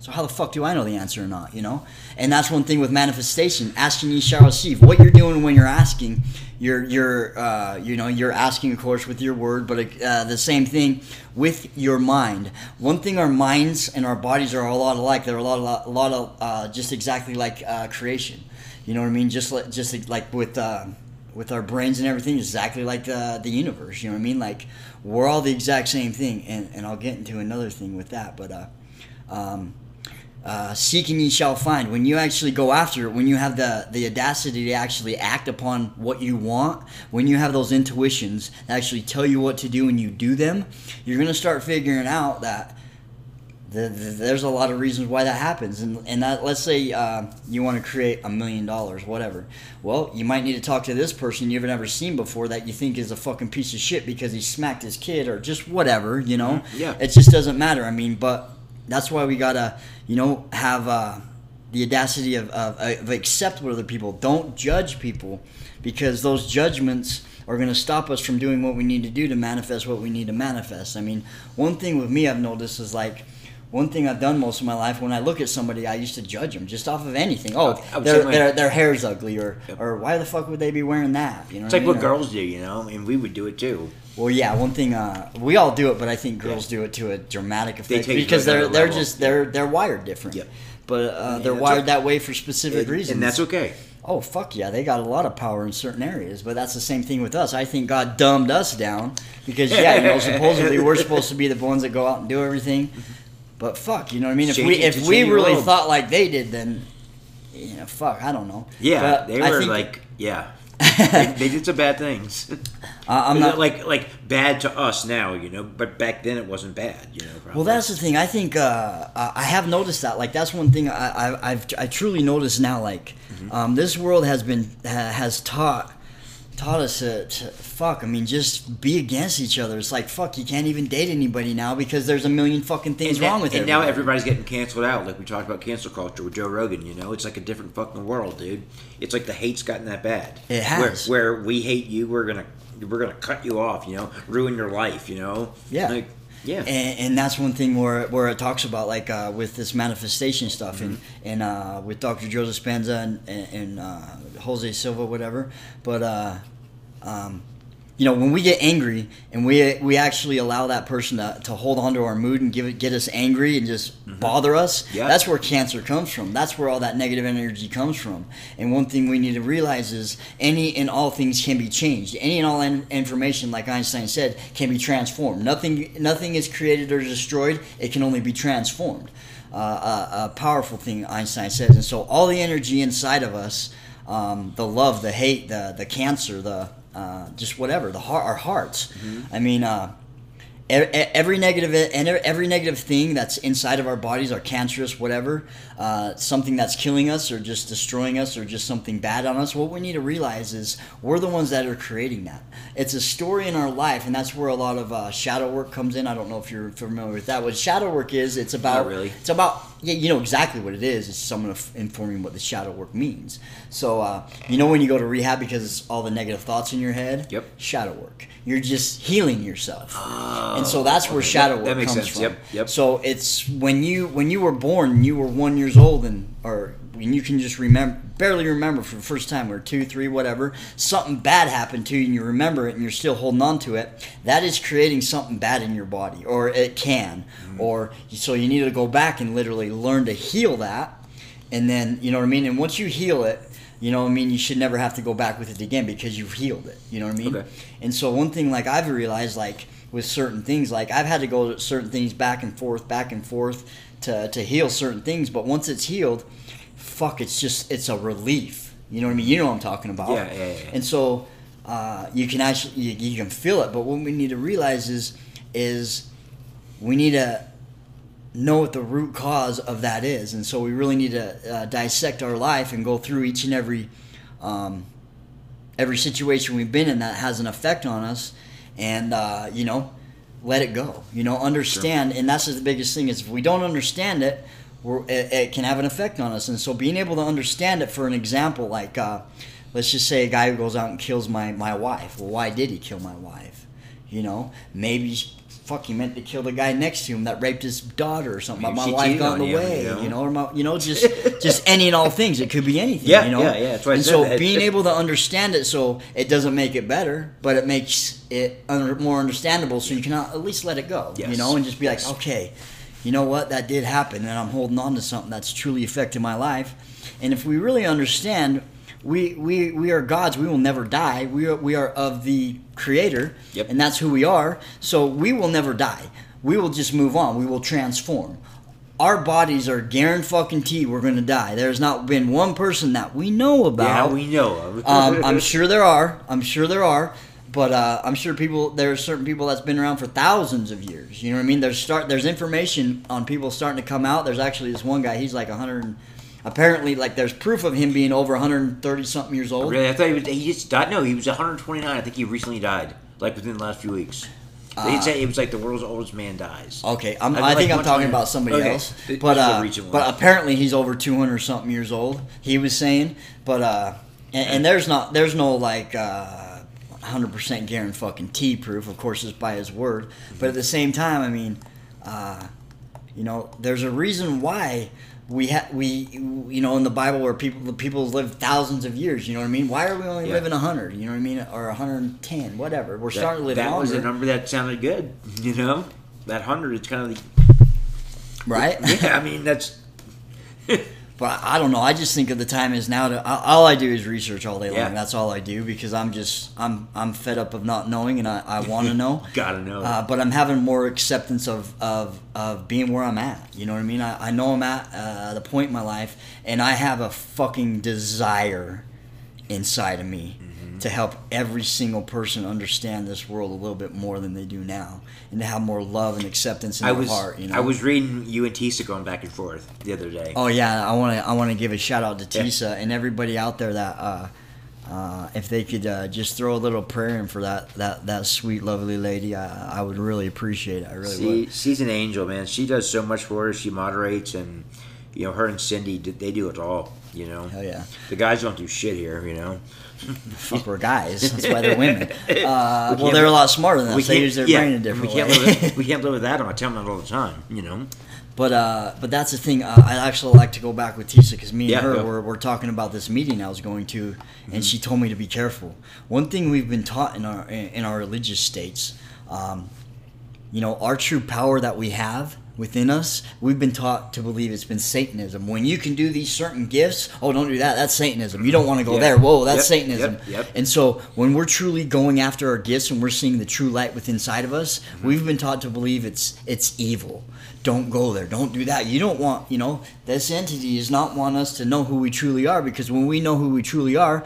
So how the fuck do I know the answer or not? You know, and that's one thing with manifestation. Asking ye shall receive. What you're doing when you're asking, you're you're uh, you know you're asking of course with your word, but uh, the same thing with your mind. One thing our minds and our bodies are a lot alike. They're a lot a lot, of uh, just exactly like uh, creation. You know what I mean? Just like just like with. Uh, with our brains and everything exactly like the, the universe you know what i mean like we're all the exact same thing and, and i'll get into another thing with that but uh, um, uh, seek ye shall find. When you actually go after it when you have the, the audacity to actually act upon what you want when you have those intuitions that actually tell you what to do and you do them you're going to start figuring out that the, the, there's a lot of reasons why that happens. And, and that let's say uh, you want to create a million dollars whatever. Well you might need to talk to this person you've never seen before that you think is a fucking piece of shit because he smacked his kid or just whatever you know? Yeah. it just doesn't matter. I mean but that's why we gotta you know have uh, the audacity of, of, of accept what other people don't judge people because those judgments are going to stop us from doing what we need to do to manifest what we need to manifest i mean one thing with me i've noticed is like one thing I've done most of my life, when I look at somebody, I used to judge them just off of anything. Oh, their, their, their hair's ugly, or, or why the fuck would they be wearing that? You know, it's like I what? Or- girls do, you know, and we would do it too. Well, yeah, one thing uh, we all do it, but I think girls do it to a dramatic effect to because they're they're level. just they're they're wired different. Yep. But uh, they're wired okay. that way for specific And, reasons. and that's okay. oh fuck yeah, they got a lot of power in certain areas. But that's the same thing with us. I think God dumbed us down because yeah, you know, (laughs) supposedly we're supposed to be the ones that go out and do everything. But fuck, you know what I mean? If Change we if we really world. thought like they did, then you know, fuck, I don't know. Yeah, But they were think- like, yeah, they, they did some bad things. I- I'm not like like bad to us now, you know, but back then it wasn't bad, you know. Probably. Well, that's the thing. I think uh, I I have noticed that. Like that's one thing I, I, I've I truly noticed now. Like Mm-hmm. um, this world has been ha, has taught taught us to, to fuck. I mean, just be against each other. It's like fuck. You can't even date anybody now because there's a million fucking things and, wrong with it. and it. now everybody's getting canceled out. Like we talked about cancel culture with Joe Rogan. You know, it's like a different fucking world, dude. It's like the hate's gotten that bad. It has. Where, where we hate you, we're gonna we're gonna cut you off. You know, ruin your life. You know. Yeah. Like, yeah. and, and that's one thing where where it talks about like uh, with this manifestation stuff and Mm-hmm. and uh, with Dr. Joe Dispenza and, and, and uh, Jose Silva whatever but uh, um, you know when we get angry and we we actually allow that person to, to hold on to our mood and give it get us angry and just bother us Mm-hmm. Yeah. that's where cancer comes from. That's where all that negative energy comes from. And one thing we need to realize is any and all things can be changed. Any and all in- information like einstein said can be transformed. Nothing nothing is created or destroyed. It can only be transformed. Uh, a, a powerful thing einstein says. And so all the energy inside of us um, the love the hate the the cancer the uh, just whatever the heart our hearts. I mean uh, every negative and every negative thing that's inside of our bodies are cancerous whatever uh, something that's killing us or just destroying us or just something bad on us what we need to realize is we're the ones that are creating that. It's a story in our life and that's where a lot of uh, shadow work comes in. I don't know if you're familiar with that. What shadow work is it's about Not really. it's about yeah, you know exactly what it is. It's someone informing what the shadow work means. So uh, you know when you go to rehab because it's all the negative thoughts in your head. Yep. Shadow work. You're just healing yourself, and so that's where shadow work That makes comes sense. from. Yep, yep. So it's when you when you were born, you were one years old, and or when you can just remember barely remember for the first time or two, three, whatever. Something bad happened to you, and you remember it, and you're still holding on to it. That is creating something bad in your body, or it can, Mm-hmm. or so you need to go back and literally learn to heal that, and then you know what I mean. And once you heal it. You know what I mean? You should never have to go back with it again because you've healed it. You know what I mean? Okay. And so one thing like I've realized like with certain things, like I've had to go to certain things back and forth, back and forth to, to heal certain things, but once it's healed, fuck, it's just it's a relief. You know what I mean? You know what I'm talking about. Yeah, yeah, yeah. And so uh, you can actually you, you can feel it, but what we need to realize is is we need to know what the root cause of that is, and so we really need to uh, dissect our life and go through each and every um, every situation we've been in that has an effect on us, and uh, you know, let it go. You know, understand, and that's the biggest thing is if we don't understand it, it, it can have an effect on us, and so being able to understand it. For an example, like uh, let's just say a guy who goes out and kills my my wife. Well, why did he kill my wife? You know, maybe fuck he meant to kill the guy next to him that raped his daughter or something. Maybe but my wife got in the way, you know? you know, or my, you know, just (laughs) just any and all things. It could be anything. Yeah, you know? yeah, yeah, that's I and so that. being able to understand it, so it doesn't make it better, but it makes it more understandable. So you can at least let it go. You know, and just be Yes. like, okay, you know what, that did happen, and I'm holding on to something that's truly affected my life. And if we really understand, we we we are gods. We will never die. We are we are of the Creator, Yep. and that's who we are. So we will never die. We will just move on. We will transform. Our bodies are guaranteed we're going to die. There's not been one person that we know about Yeah, we know of. um, I'm sure there are. I'm sure there are. But uh, I'm sure people. There are certain people that's been around for thousands of years. You know what I mean? There's start. There's information on people starting to come out. There's actually this one guy. He's like 100. Apparently, like there's proof of him being over 130 something years old. Really, I thought he was. He just died. No, he was 129. I think he recently died, like within the last few weeks. They Uh, say it was like the world's oldest man dies. Okay, I'm, I feel I think like I'm talking 120 about somebody Okay, else. But this is a uh, but apparently he's over 200 something years old. He was saying, but uh, and, and there's not there's no like uh, 100% guarantee fucking T proof. Of course, it's by his word. But at the same time, I mean, uh, you know, there's a reason why. We ha- we you know in the Bible where people the people live thousands of years. You know what I mean? Why are we only Yeah. living hundred? You know what I mean? Or 110, whatever. We're that, starting to live that longer, was a number that sounded good. You know, that hundred is kind of the right? yeah. I mean, that's (laughs) But I don't know. I just think of the time is now. To all I do is research all day long. That's all I do because I'm just I'm I'm fed up of not knowing and I, I want to know. (laughs) gotta know. Uh, but I'm having more acceptance of, of, of being where I'm at. You know what I mean? I, I know I'm at uh, the point in my life, and I have a fucking desire inside of me. To help every single person understand this world a little bit more than they do now, and to have more love and acceptance in I their was heart. You know? I was reading you and Tisa going back and forth the other day. Oh yeah, I want to I want to give a shout out to Yeah. Tisa and everybody out there that uh, uh, if they could uh, just throw a little prayer in for that that, that sweet lovely lady, I, I would really appreciate it. I really She, would. she's an angel, man. She does so much for us. She moderates, and you know, her and Cindy, they do it all. You know, Hell yeah, the guys don't do shit here. You know, (laughs) fuck we're guys. That's why they're women. (laughs) Uh, We well, they're a lot smarter than us. They use their yeah, brain in a different we can't way. Live, (laughs) we can't live with that. I tell them that all the time. You know, But uh, but that's the thing. Uh, I actually like to go back with Tisa because me and Yeah, her yeah. were, were talking about this meeting I was going to, Mm-hmm. and she told me to be careful. One thing we've been taught in our in our religious states, um, you know, our true power that we have within us, we've been taught to believe it's been Satanism. When you can do these certain gifts, oh, don't do that. That's Satanism. You don't want to go Yeah. there. Whoa, that's Yep, Satanism. yep, yep. And so when we're truly going after our gifts and we're seeing the true light within inside of us, Mm-hmm. we've been taught to believe it's it's evil. Don't go there. Don't do that. You don't want, you know, this entity does not want us to know who we truly are because when we know who we truly are,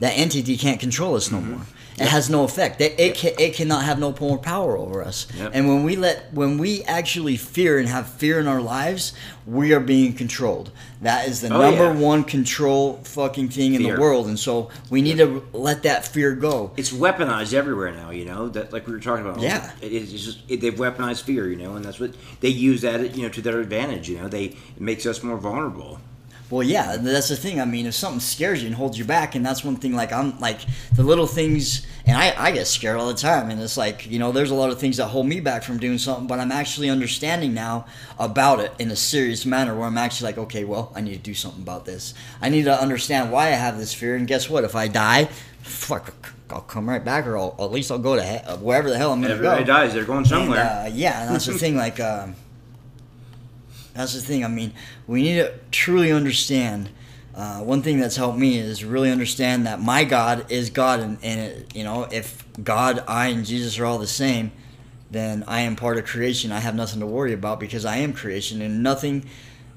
that entity can't control us no Mm-hmm. more. It has no effect. It it, can, it cannot have no more power over us. Yep. And when we let when we actually fear and have fear in our lives, we are being controlled. That is the Oh, number yeah. one control fucking thing in the world. And so we need to let that fear go. it's weaponized everywhere now. You know that, like we were talking about. Yeah. it it's just it, they've weaponized fear. You know, and that's what they use that you know to their advantage. You know, they it makes us more vulnerable. Well, yeah, that's the thing. I mean, if something scares you and holds you back, and that's one thing. Like I'm like the little things, and I I get scared all the time, and it's like you know, there's a lot of things that hold me back from doing something, but I'm actually understanding now about it in a serious manner, where I'm actually like, okay, well, I need to do something about this. I need to understand why I have this fear, and guess what? If I die, fuck, I'll come right back, or I'll, at least I'll go to he- wherever the hell I'm gonna Everybody go. dies. They're going somewhere. And, uh, yeah, and that's the thing. Like, (laughs) um, that's the thing. I mean, we need to truly understand. Uh, one thing that's helped me is really understand that my God is God, and, and it, you know, if God, I, and Jesus are all the same, then I am part of creation. I have nothing to worry about because I am creation, and nothing,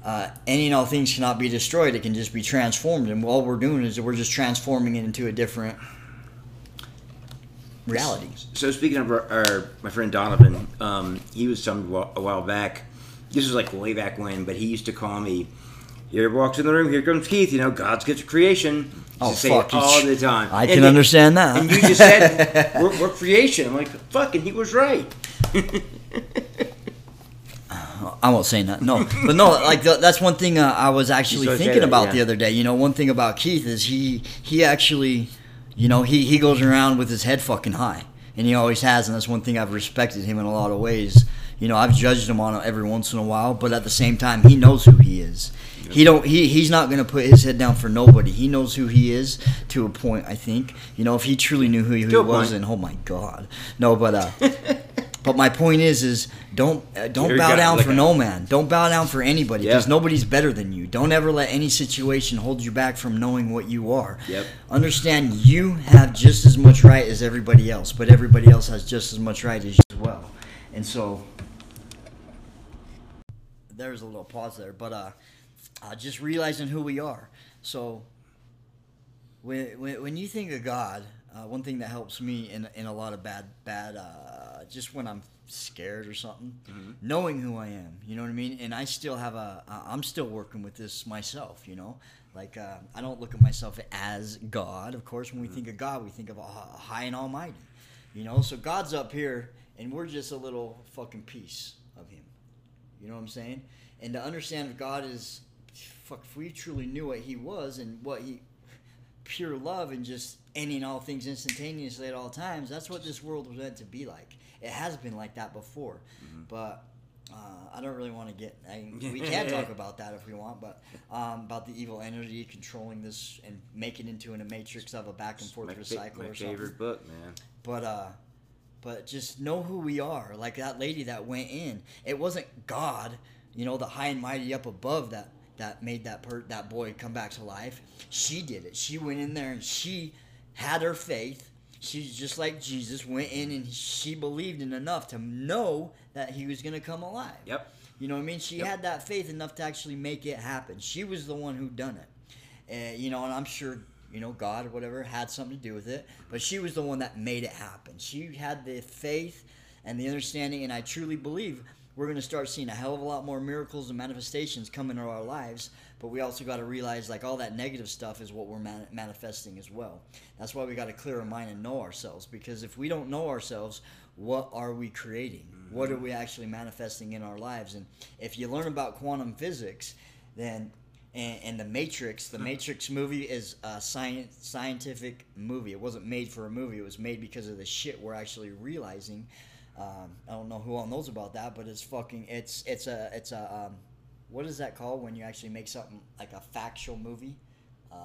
uh, any and all things cannot be destroyed. It can just be transformed, and all we're doing is we're just transforming it into a different reality. So speaking of our, our my friend Donovan, um, he was telling me a while- a while back. This was like way back when, but he used to call me. Here walks in the room. Here comes Keith. You know, God's of creation. Oh, say fuck, it all the time. I And can he- understand that. And you just said (laughs) we're, we're creation. I'm like, fucking, he was right. (laughs) I won't say that. No, but no, like th- that's one thing uh, I was actually thinking that, about yeah. the other day. You know, one thing about Keith is he he actually, you know, he he goes around with his head fucking high, and he always has, and that's one thing I've respected him in a lot of ways. You know, I've judged him on it every once in a while, but at the same time, he knows who he is. He don't. He, he's not going to put his head down for nobody. He knows who he is to a point. I think. You know, if he truly knew who he To a was, point. and oh my god, no. But uh, (laughs) but my point is, is don't uh, don't You're bow got- down like for a- no man. Don't bow down for anybody Yeah. because nobody's better than you. Don't ever let any situation hold you back from knowing what you are. Yep. Understand you have just as much right as everybody else, but everybody else has just as much right as you as well. And so there's a little pause there, but uh, uh just realizing who we are. So when when, when you think of God, uh, one thing that helps me in in a lot of bad bad uh, just when I'm scared or something, knowing who I am. You know what I mean? And I still have a uh, I'm still working with this myself. You know. Like uh, I don't look at myself as God. Of course, when we think of God, we think of high and almighty. You know, so God's up here, and we're just a little fucking piece. You know what I'm saying? And to understand if God is, fuck, if we truly knew what He was and what He, pure love and just ending all things instantaneously at all times, that's what this world was meant to be like. It has been like that before. But uh, I don't really want to get. I, we (laughs) can talk about that if we want, but um, about the evil energy controlling this and making it into a matrix of a back and forth My, fa- recycle my or something favorite book, man. but uh but just know who we are like that lady that went in it wasn't god you know the high and mighty up above that that made that per- that boy come back to life she did it she went in there and she had her faith she's just like jesus went in and she believed in enough to know that he was going to come alive Yep. you know what I mean? She Yep. had that faith enough to actually make it happen. She was the one who done it. Uh, you know, and I'm sure, you know, God or whatever had something to do with it, but she was the one that made it happen. She had the faith and the understanding, and I truly believe we're going to start seeing a hell of a lot more miracles and manifestations come into our lives. But we also got to realize, like, all that negative stuff is what we're man- manifesting as well. That's why we got to clear our mind and know ourselves. Because if we don't know ourselves, what are we creating? What mm-hmm. are we actually manifesting in our lives? And if you learn about quantum physics, then and, and the Matrix, the Matrix movie is a science scientific movie. It wasn't made for a movie. It was made because of the shit we're actually realizing. Um, I don't know who all knows about that, but it's fucking. It's it's a it's a um, what is that called when you actually make something like a factual movie, uh,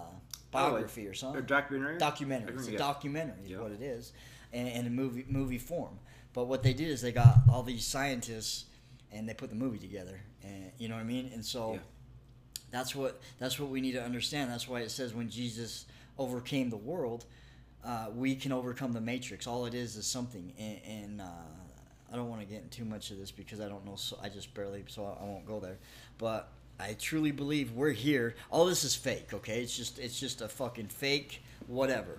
biography or something? Or documentary? documentary. It's a Yeah. documentary, is Yeah. what it is, in, in a movie movie form. But what they did is they got all these scientists and they put the movie together, and you know what I mean. And so Yeah. That's what that's what we need to understand. That's why it says when Jesus overcame the world, uh, we can overcome the matrix. All it is is something, and, and uh, I don't want to get into too much of this because I don't know. So I just barely, so I won't go there. But I truly believe we're here. All this is fake. Okay, it's just it's just a fucking fake whatever.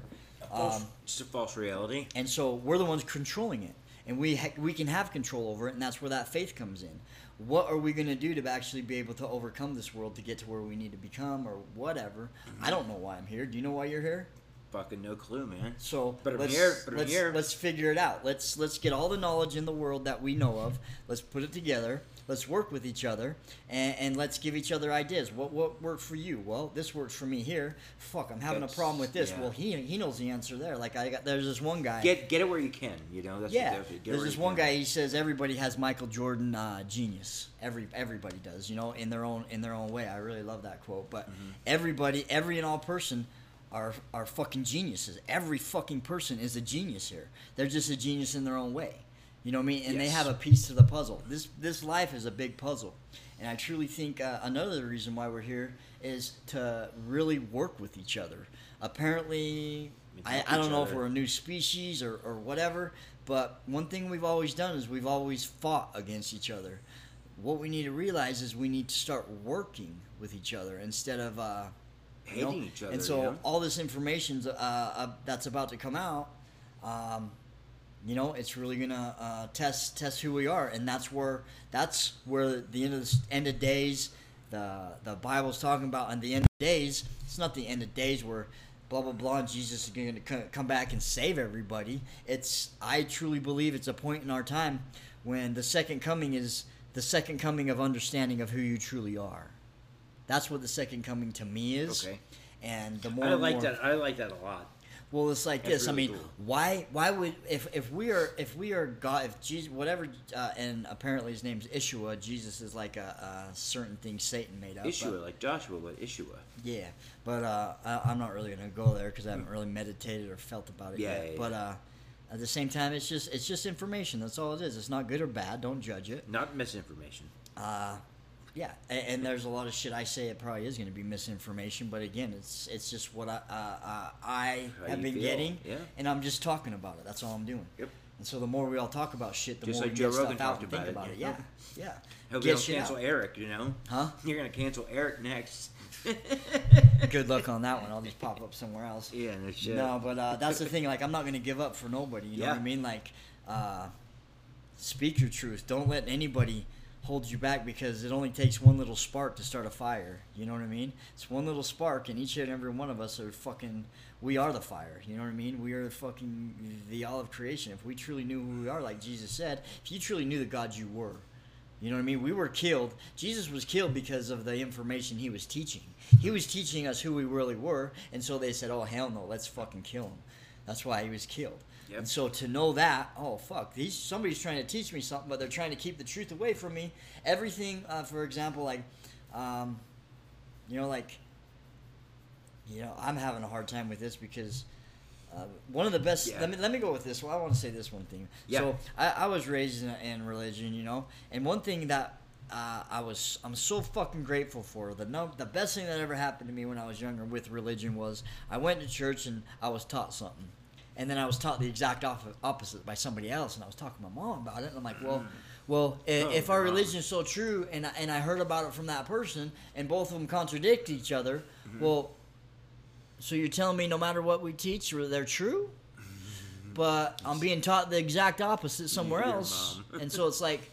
False, Um, just a false reality. and so we're the ones controlling it, and we ha- we can have control over it, and that's where that faith comes in. What are we going to do to actually be able to overcome this world to get to where we need to become, or whatever? I don't know why I'm here. Do you know why you're here? Fucking no clue, man. So But let's, here, but let's, here. let's figure it out. Let's let's get all the knowledge in the world that we know of. Let's put it together. Let's work with each other, and, and let's give each other ideas. What what worked for you? Well, this works for me here. Fuck, I'm having That's- a problem with this. yeah. Well, he he knows the answer there. Like I got there's this one guy. Get get it where you can. You know. That's Yeah, What, there's this one can. guy. He says everybody has Michael Jordan uh, genius. Every everybody does, you know, in their own in their own way. I really love that quote. But Mm-hmm. everybody, every and all person, are are fucking geniuses. Every fucking person is a genius here. They're just a genius in their own way. You know what I mean? And they have a piece to the puzzle. This this life is a big puzzle, and I truly think uh, another reason why we're here is to really work with each other. Apparently, I, I don't know if we're a new species or, or whatever, but one thing we've always done is we've always fought against each other. What we need to realize is we need to start working with each other instead of uh, you know? Hating each other, And so all this information uh, uh, that's about to come out, um, you know, it's really gonna uh, test test who we are, and that's where that's where the end of the end of days, the the Bible's talking about, and the end of days. It's not the end of days where blah blah blah. And Jesus is going to come back and save everybody. It's I truly believe it's a point in our time when the second coming is the second coming of understanding of who you truly are. That's what the second coming to me is. Okay. And the more I like more- that. I like that a lot. Well, it's like That's this. I mean, cool. why? Why would if if we are if we are God if Jesus whatever uh, and apparently his name's Ishua. Jesus is like a, a certain thing Satan made up. but- Ishua, like Joshua, but Ishua. yeah, but uh, I, I'm not really gonna go there because I haven't really meditated or felt about it Yeah, yet. yeah, But uh, at the same time, it's just it's just information. That's all it is. It's not good or bad. Don't judge it. Not misinformation. Uh, yeah, and, and there's a lot of shit I say. It probably is going to be misinformation, but again, it's it's just what I uh, uh, I How have been feel, getting, yeah. and I'm just talking about it. That's all I'm doing. Yep. And so the more we all talk about shit, the Just more like we Joe get Rogan stuff out and think about about it, it. yeah. Yeah, yeah. Hope they don't cancel out. Eric, you know? Huh? (laughs) You're going to cancel Eric next. (laughs) Good luck on that one. I'll just pop up somewhere else. yeah, no shit. No, but uh, that's the (laughs) thing. Like, I'm not gonna give up for nobody. You know what I mean? Like, uh, speak your truth. Don't let anybody hold you back because it only takes one little spark to start a fire. You know what I mean? It's one little spark, and each and every one of us are fucking. We are the fire. You know what I mean? We are the fucking the olive creation. If we truly knew who we are, like Jesus said, if you truly knew the God you were. You know what I mean? We were killed. Jesus was killed because of the information he was teaching. He was teaching us who we really were, and so they said, "Oh hell no, let's fucking kill him." That's why he was killed. Yep. And so to know that, oh fuck, these somebody's trying to teach me something, but they're trying to keep the truth away from me. Everything, uh, for example, like, um, you know, like, you know, I'm having a hard time with this because. Uh, one of the best. Yeah. Let me let me go with this. Well, I want to say this one thing. Yeah. So I, I was raised in, in religion, you know, and one thing that uh, I was I'm so fucking grateful for the no, the best thing that ever happened to me when I was younger with religion was I went to church and I was taught something, and then I was taught the exact opposite by somebody else, and I was talking to my mom about it, and I'm like, well. Well, Oh, if our religion is so true, and I, and I heard about it from that person, and both of them contradict each other, Mm-hmm. well, so you're telling me no matter what we teach, they're true? But I'm being taught the exact opposite somewhere else. and so (laughs) it's like,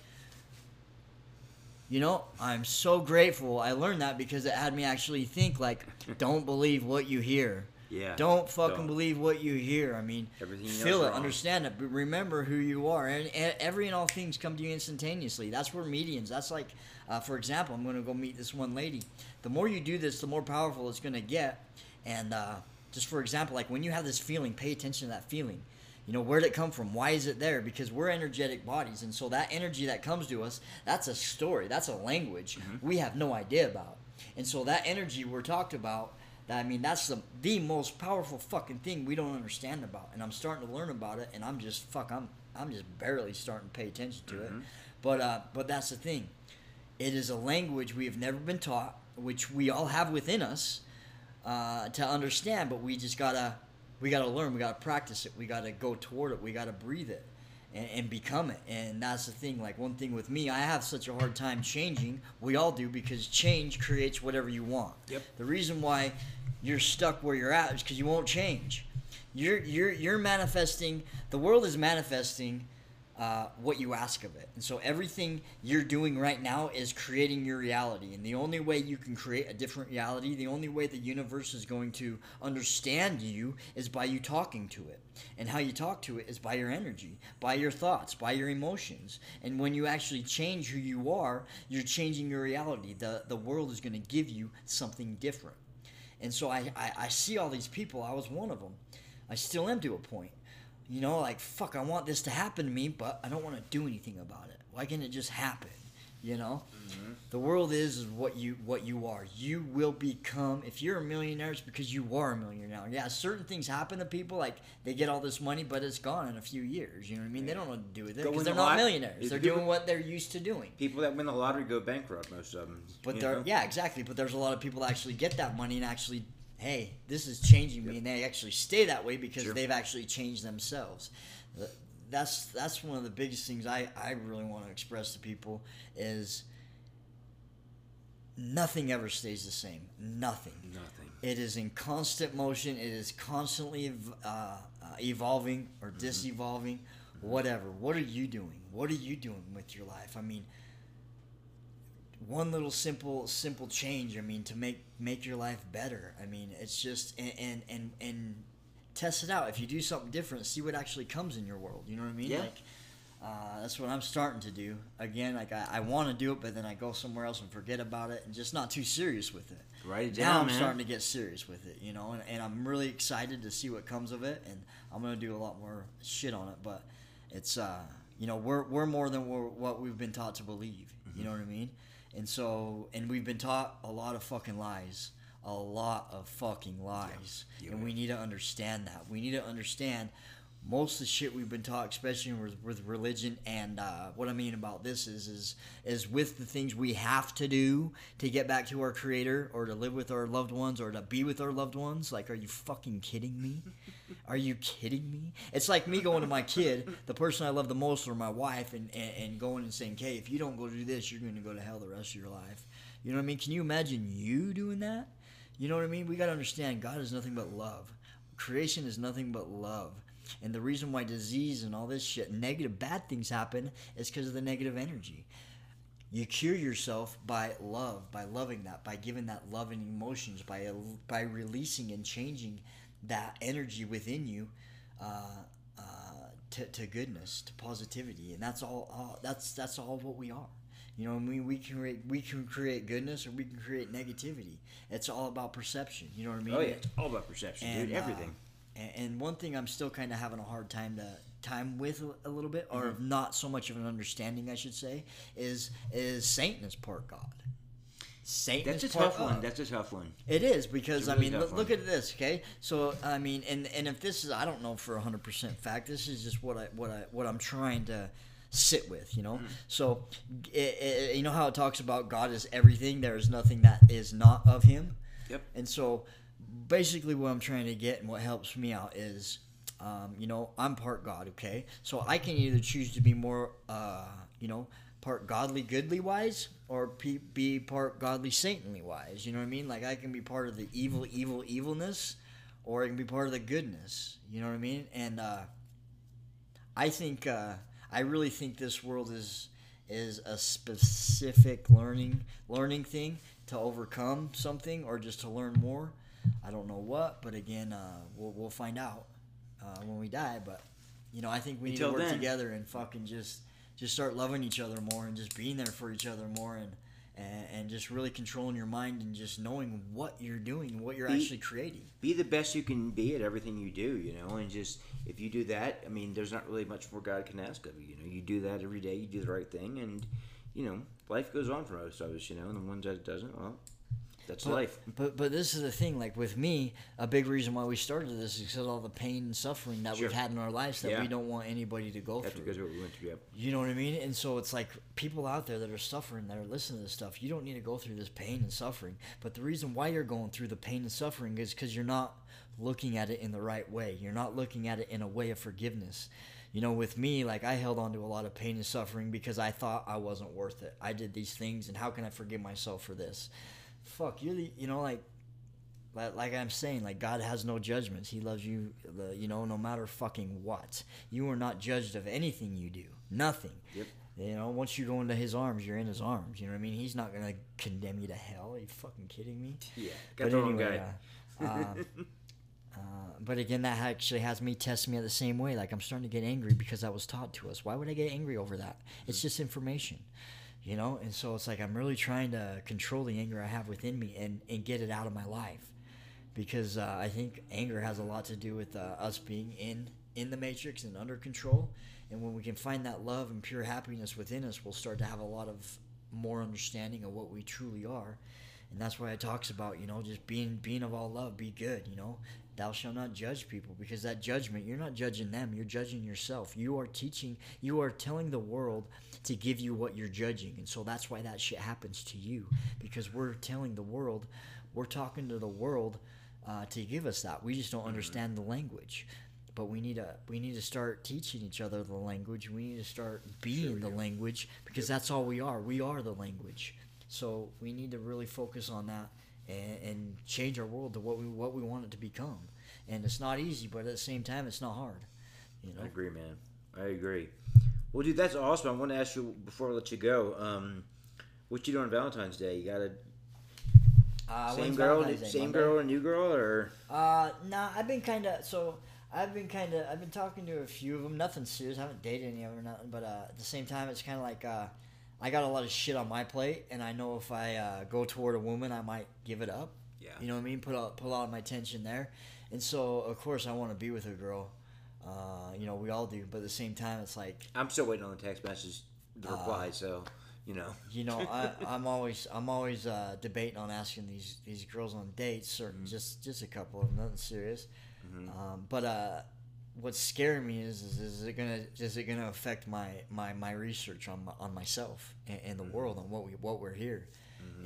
you know, I'm so grateful I learned that because it had me actually think like, don't believe what you hear. Yeah. Don't fucking Don't. believe what you hear. I mean, Everything feel it, wrong. understand it, but remember who you are. And, and every and all things come to you instantaneously. That's where mediums. That's like, uh, for example, I'm going to go meet this one lady. The more you do this, the more powerful it's going to get. And uh, just for example, like when you have this feeling, pay attention to that feeling. You know, where did it come from? Why is it there? Because we're energetic bodies. And so that energy that comes to us, that's a story, that's a language Mm-hmm. we have no idea about. And so that energy we're talked about, I mean, that's the the most powerful fucking thing we don't understand about. And I'm starting to learn about it, and I'm just fuck, I'm I'm just barely starting to pay attention to it. But uh, but that's the thing. It is a language we have never been taught, which we all have within us uh, to understand. But we just gotta we gotta learn. We gotta practice it. We gotta go toward it. We gotta breathe it. And, and become it, and that's the thing. Like one thing with me, I have such a hard time changing. We all do because change creates whatever you want. Yep. The reason why you're stuck where you're at is because you won't change. You're you're you're manifesting. The world is manifesting uh, what you ask of it, and so everything you're doing right now is creating your reality. And the only way you can create a different reality, the only way the universe is going to understand you, is by you talking to it. And how you talk to it is by your energy, by your thoughts, by your emotions. And when you actually change who you are, you're changing your reality. the The world is going to give you something different. And so I, I, I see all these people. I was one of them. I still am to a point. You know, like, fuck, I want this to happen to me, but I don't want to do anything about it. Why can't it just happen? You know? Mm-hmm. The world is, is what you what you are. You will become if you're a millionaire, it's because you are a millionaire. Yeah, certain things happen to people, like they get all this money, but it's gone in a few years. You know what I mean? They don't know what to do with it because they're not lot, millionaires. They're people, doing what they're used to doing. People that win the lottery go bankrupt, most of them. But there, yeah, exactly. But there's a lot of people that actually get that money and actually hey, this is changing me, and they actually stay that way because sure. they've actually changed themselves. That's that's one of the biggest things I, I really want to express to people is nothing ever stays the same. Nothing. Nothing. It is in constant motion. It is constantly uh, uh, evolving or mm-hmm. disevolving, mm-hmm. whatever. What are you doing? What are you doing with your life? I mean, one little simple simple change i mean to make make your life better. I mean it's just and and and, and test it out. If you do something different see what actually comes in your world. You know what i mean? Yeah. like uh, that's what i'm starting to do. Again like i, I want to do it but then i go somewhere else and forget about it and just not too serious with it. Right now down, i'm man. starting to get serious with it you know and, and i'm really excited to see what comes of it and i'm gonna do a lot more shit on it but it's uh you know we're, we're more than we're, what we've been taught to believe. Mm-hmm. you know what i mean and so, and we've been taught a lot of fucking lies, a lot of fucking lies, yeah. and we need to understand that. We need to understand most of the shit we've been taught, especially with, with religion, and uh, what I mean about this is, is is with the things we have to do to get back to our Creator, or to live with our loved ones, or to be with our loved ones. Like, are you fucking kidding me? Are you kidding me? It's like me going to my kid, the person I love the most, or my wife, and, and, and going and saying, "Hey, if you don't go do this, you're going to go to hell the rest of your life." You know what I mean? Can you imagine you doing that? You know what I mean? We got to understand God is nothing but love. Creation is nothing but love. And the reason why disease and all this shit, negative, bad things happen is because of the negative energy. You cure yourself by love, by loving that, by giving that love and emotions, by by releasing and changing that energy within you uh, uh, to, to goodness, to positivity, and that's all, all. That's that's all what we are. You know, I mean, we can create we can create goodness or we can create negativity. It's all about perception. You know what I mean? Oh yeah, it's all about perception, and, dude. Everything. Uh, and one thing I'm still kind of having a hard time to time with a little bit, or mm-hmm. not so much of an understanding, I should say, is is Satan is part God. Satan That's a tough God. one. That's a tough one. It is because really I mean, look, look, at this. Okay, so I mean, and and if this is, I don't know for hundred percent fact. This is just what I what I what I'm trying to sit with you know mm-hmm. so it, it, you know how it talks about god is everything there is nothing that is not of him yep and so basically what I'm trying to get and what helps me out is, um, you know, I'm part God, okay? So I can either choose to be more, uh, you know, part godly, goodly wise, or be part godly, saintly wise. You know what I mean? Like I can be part of the evil, evil, evilness, or I can be part of the goodness. You know what I mean? And uh, I think uh, I really think this world is is a specific learning learning thing to overcome something or just to learn more. I don't know what, but again, uh, we'll we'll find out uh, when we die. But you know, I think we need Until to work then. together and fucking just just start loving each other more and just being there for each other more and and, and just really controlling your mind and just knowing what you're doing and what you're be, actually creating. Be the best you can be at everything you do, you know, and just if you do that, I mean, there's not really much more God can ask of you. You know, you do that every day, you do the right thing, and you know, life goes on for most of us. You know, and the ones that doesn't, well, that's but, life. But but this is the thing. Like with me, a big reason why we started this is because all the pain and suffering that sure. we've had in our lives that yeah. we don't want anybody to go through. Because what we went through. Yeah. You know what I mean? And so it's like people out there that are suffering, that are listening to this stuff. You don't need to go through this pain and suffering. But the reason why you're going through the pain and suffering is because you're not looking at it in the right way. You're not looking at it in a way of forgiveness you know, with me, like I held on to a lot of pain and suffering because I thought I wasn't worth it. I did these things, and how can I forgive myself for this? Fuck, you're the, you know, like, like, like I'm saying, like God has no judgments. He loves you, the, you know, no matter fucking what. You are not judged of anything you do. Nothing. Yep. You know, once you go into His arms, you're in His arms. You know what I mean? He's not gonna condemn you to hell. Are you fucking kidding me? Yeah, got the wrong anyway, guy. uh, uh, (laughs) uh, but again, that actually has me test me the same way. Like I'm starting to get angry because that was taught to us. Why would I get angry over that? It's just information, you know. And so it's like I'm really trying to control the anger I have within me and and get it out of my life, because uh, I think anger has a lot to do with uh, us being in in the matrix and under control. And when we can find that love and pure happiness within us, we'll start to have a lot of more understanding of what we truly are and that's why it talks about you know just being being of all love be good you know thou shalt not judge people because that judgment you're not judging them you're judging yourself. You are teaching you are telling the world to give you what you're judging and so that's why that shit happens to you because we're telling the world we're talking to the world uh, to give us that. We just don't understand the language. But we need to we need to start teaching each other the language. We need to start being the language because that's all we are. We are the language. So we need to really focus on that and, and change our world to what we what we want it to become. And it's not easy, but at the same time, it's not hard. You know. I agree, man. I agree. Well, dude, that's awesome. I want to ask you before I let you go. Um, what you doing on Valentine's Day? You got a Uh, same girl, Day, same girl, a new girl, or Uh, nah, I've been kind of so. I've been kind of. I've been talking to a few of them. Nothing serious. I haven't dated any of them or nothing. But uh, at the same time, it's kind of like uh, I got a lot of shit on my plate, and I know if I uh, go toward a woman, I might give it up. yeah, You know what I mean? Put out put a lot of my attention there, and so of course I want to be with a girl. Uh, you know, we all do, but at the same time, it's like I'm still waiting on the text message, the Uh, reply. so you know, you know I, (laughs) I'm always I'm always uh, debating on asking these these girls on dates or just just a couple of them, nothing serious. Um, but uh, what's scaring me is, is is it gonna is it gonna affect my my, my research on my, on myself and, and the world on what we what we're here,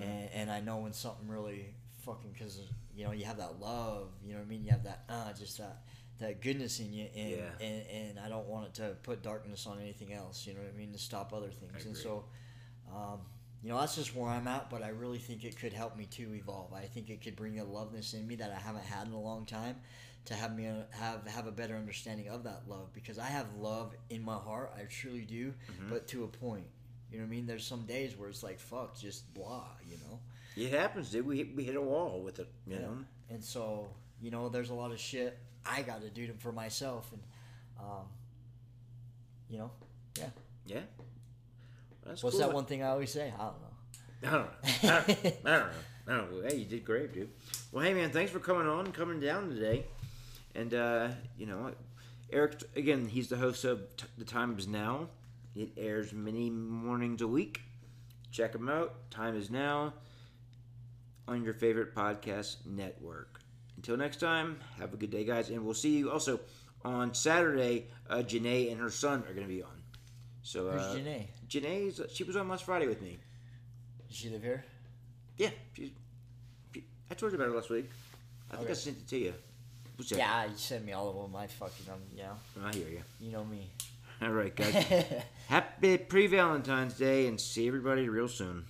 and, and I know when something really fucking because you know you have that love, you know what I mean. You have that uh, just that that goodness in you, and, Yeah. and and I don't want it to put darkness on anything else. You know what I mean to stop other things, and so. Um, you know that's just where I'm at, but I really think it could help me to evolve. I think it could bring a loveness in me that I haven't had in a long time, to have me have have a better understanding of that love because I have love in my heart, I truly do, but to a point. You know what I mean? There's some days where it's like fuck, just blah. You know. it happens, dude. We hit, we hit a wall with it, you Yeah. know. And so you know, there's a lot of shit I got to do for myself, and um, you know, yeah. Yeah, that's What's cool. that one thing I always say? I don't know. I don't know. I (laughs) don't, I don't know. I don't know. Hey, you did great, dude. Well, hey, man, thanks for coming on, and coming down today. And, uh, you know, Eric, again, he's the host of T- The Time Is Now. It airs many mornings a week. Check him out. Time is Now on your favorite podcast network. Until next time, have a good day, guys. And we'll see you also on Saturday. Uh, Janae and her son are going to be on. So, Who's uh, Janae? Janae's, she was on last Friday with me. Does she live here? Yeah, she's, she, I told you about her last week. I think I sent it to you. That? Yeah, you send me all of them. I fucking um, yeah, I hear you. you know me. (laughs) All right, guys. (laughs) Happy pre Valentine's Day and see everybody real soon.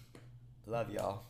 Love y'all.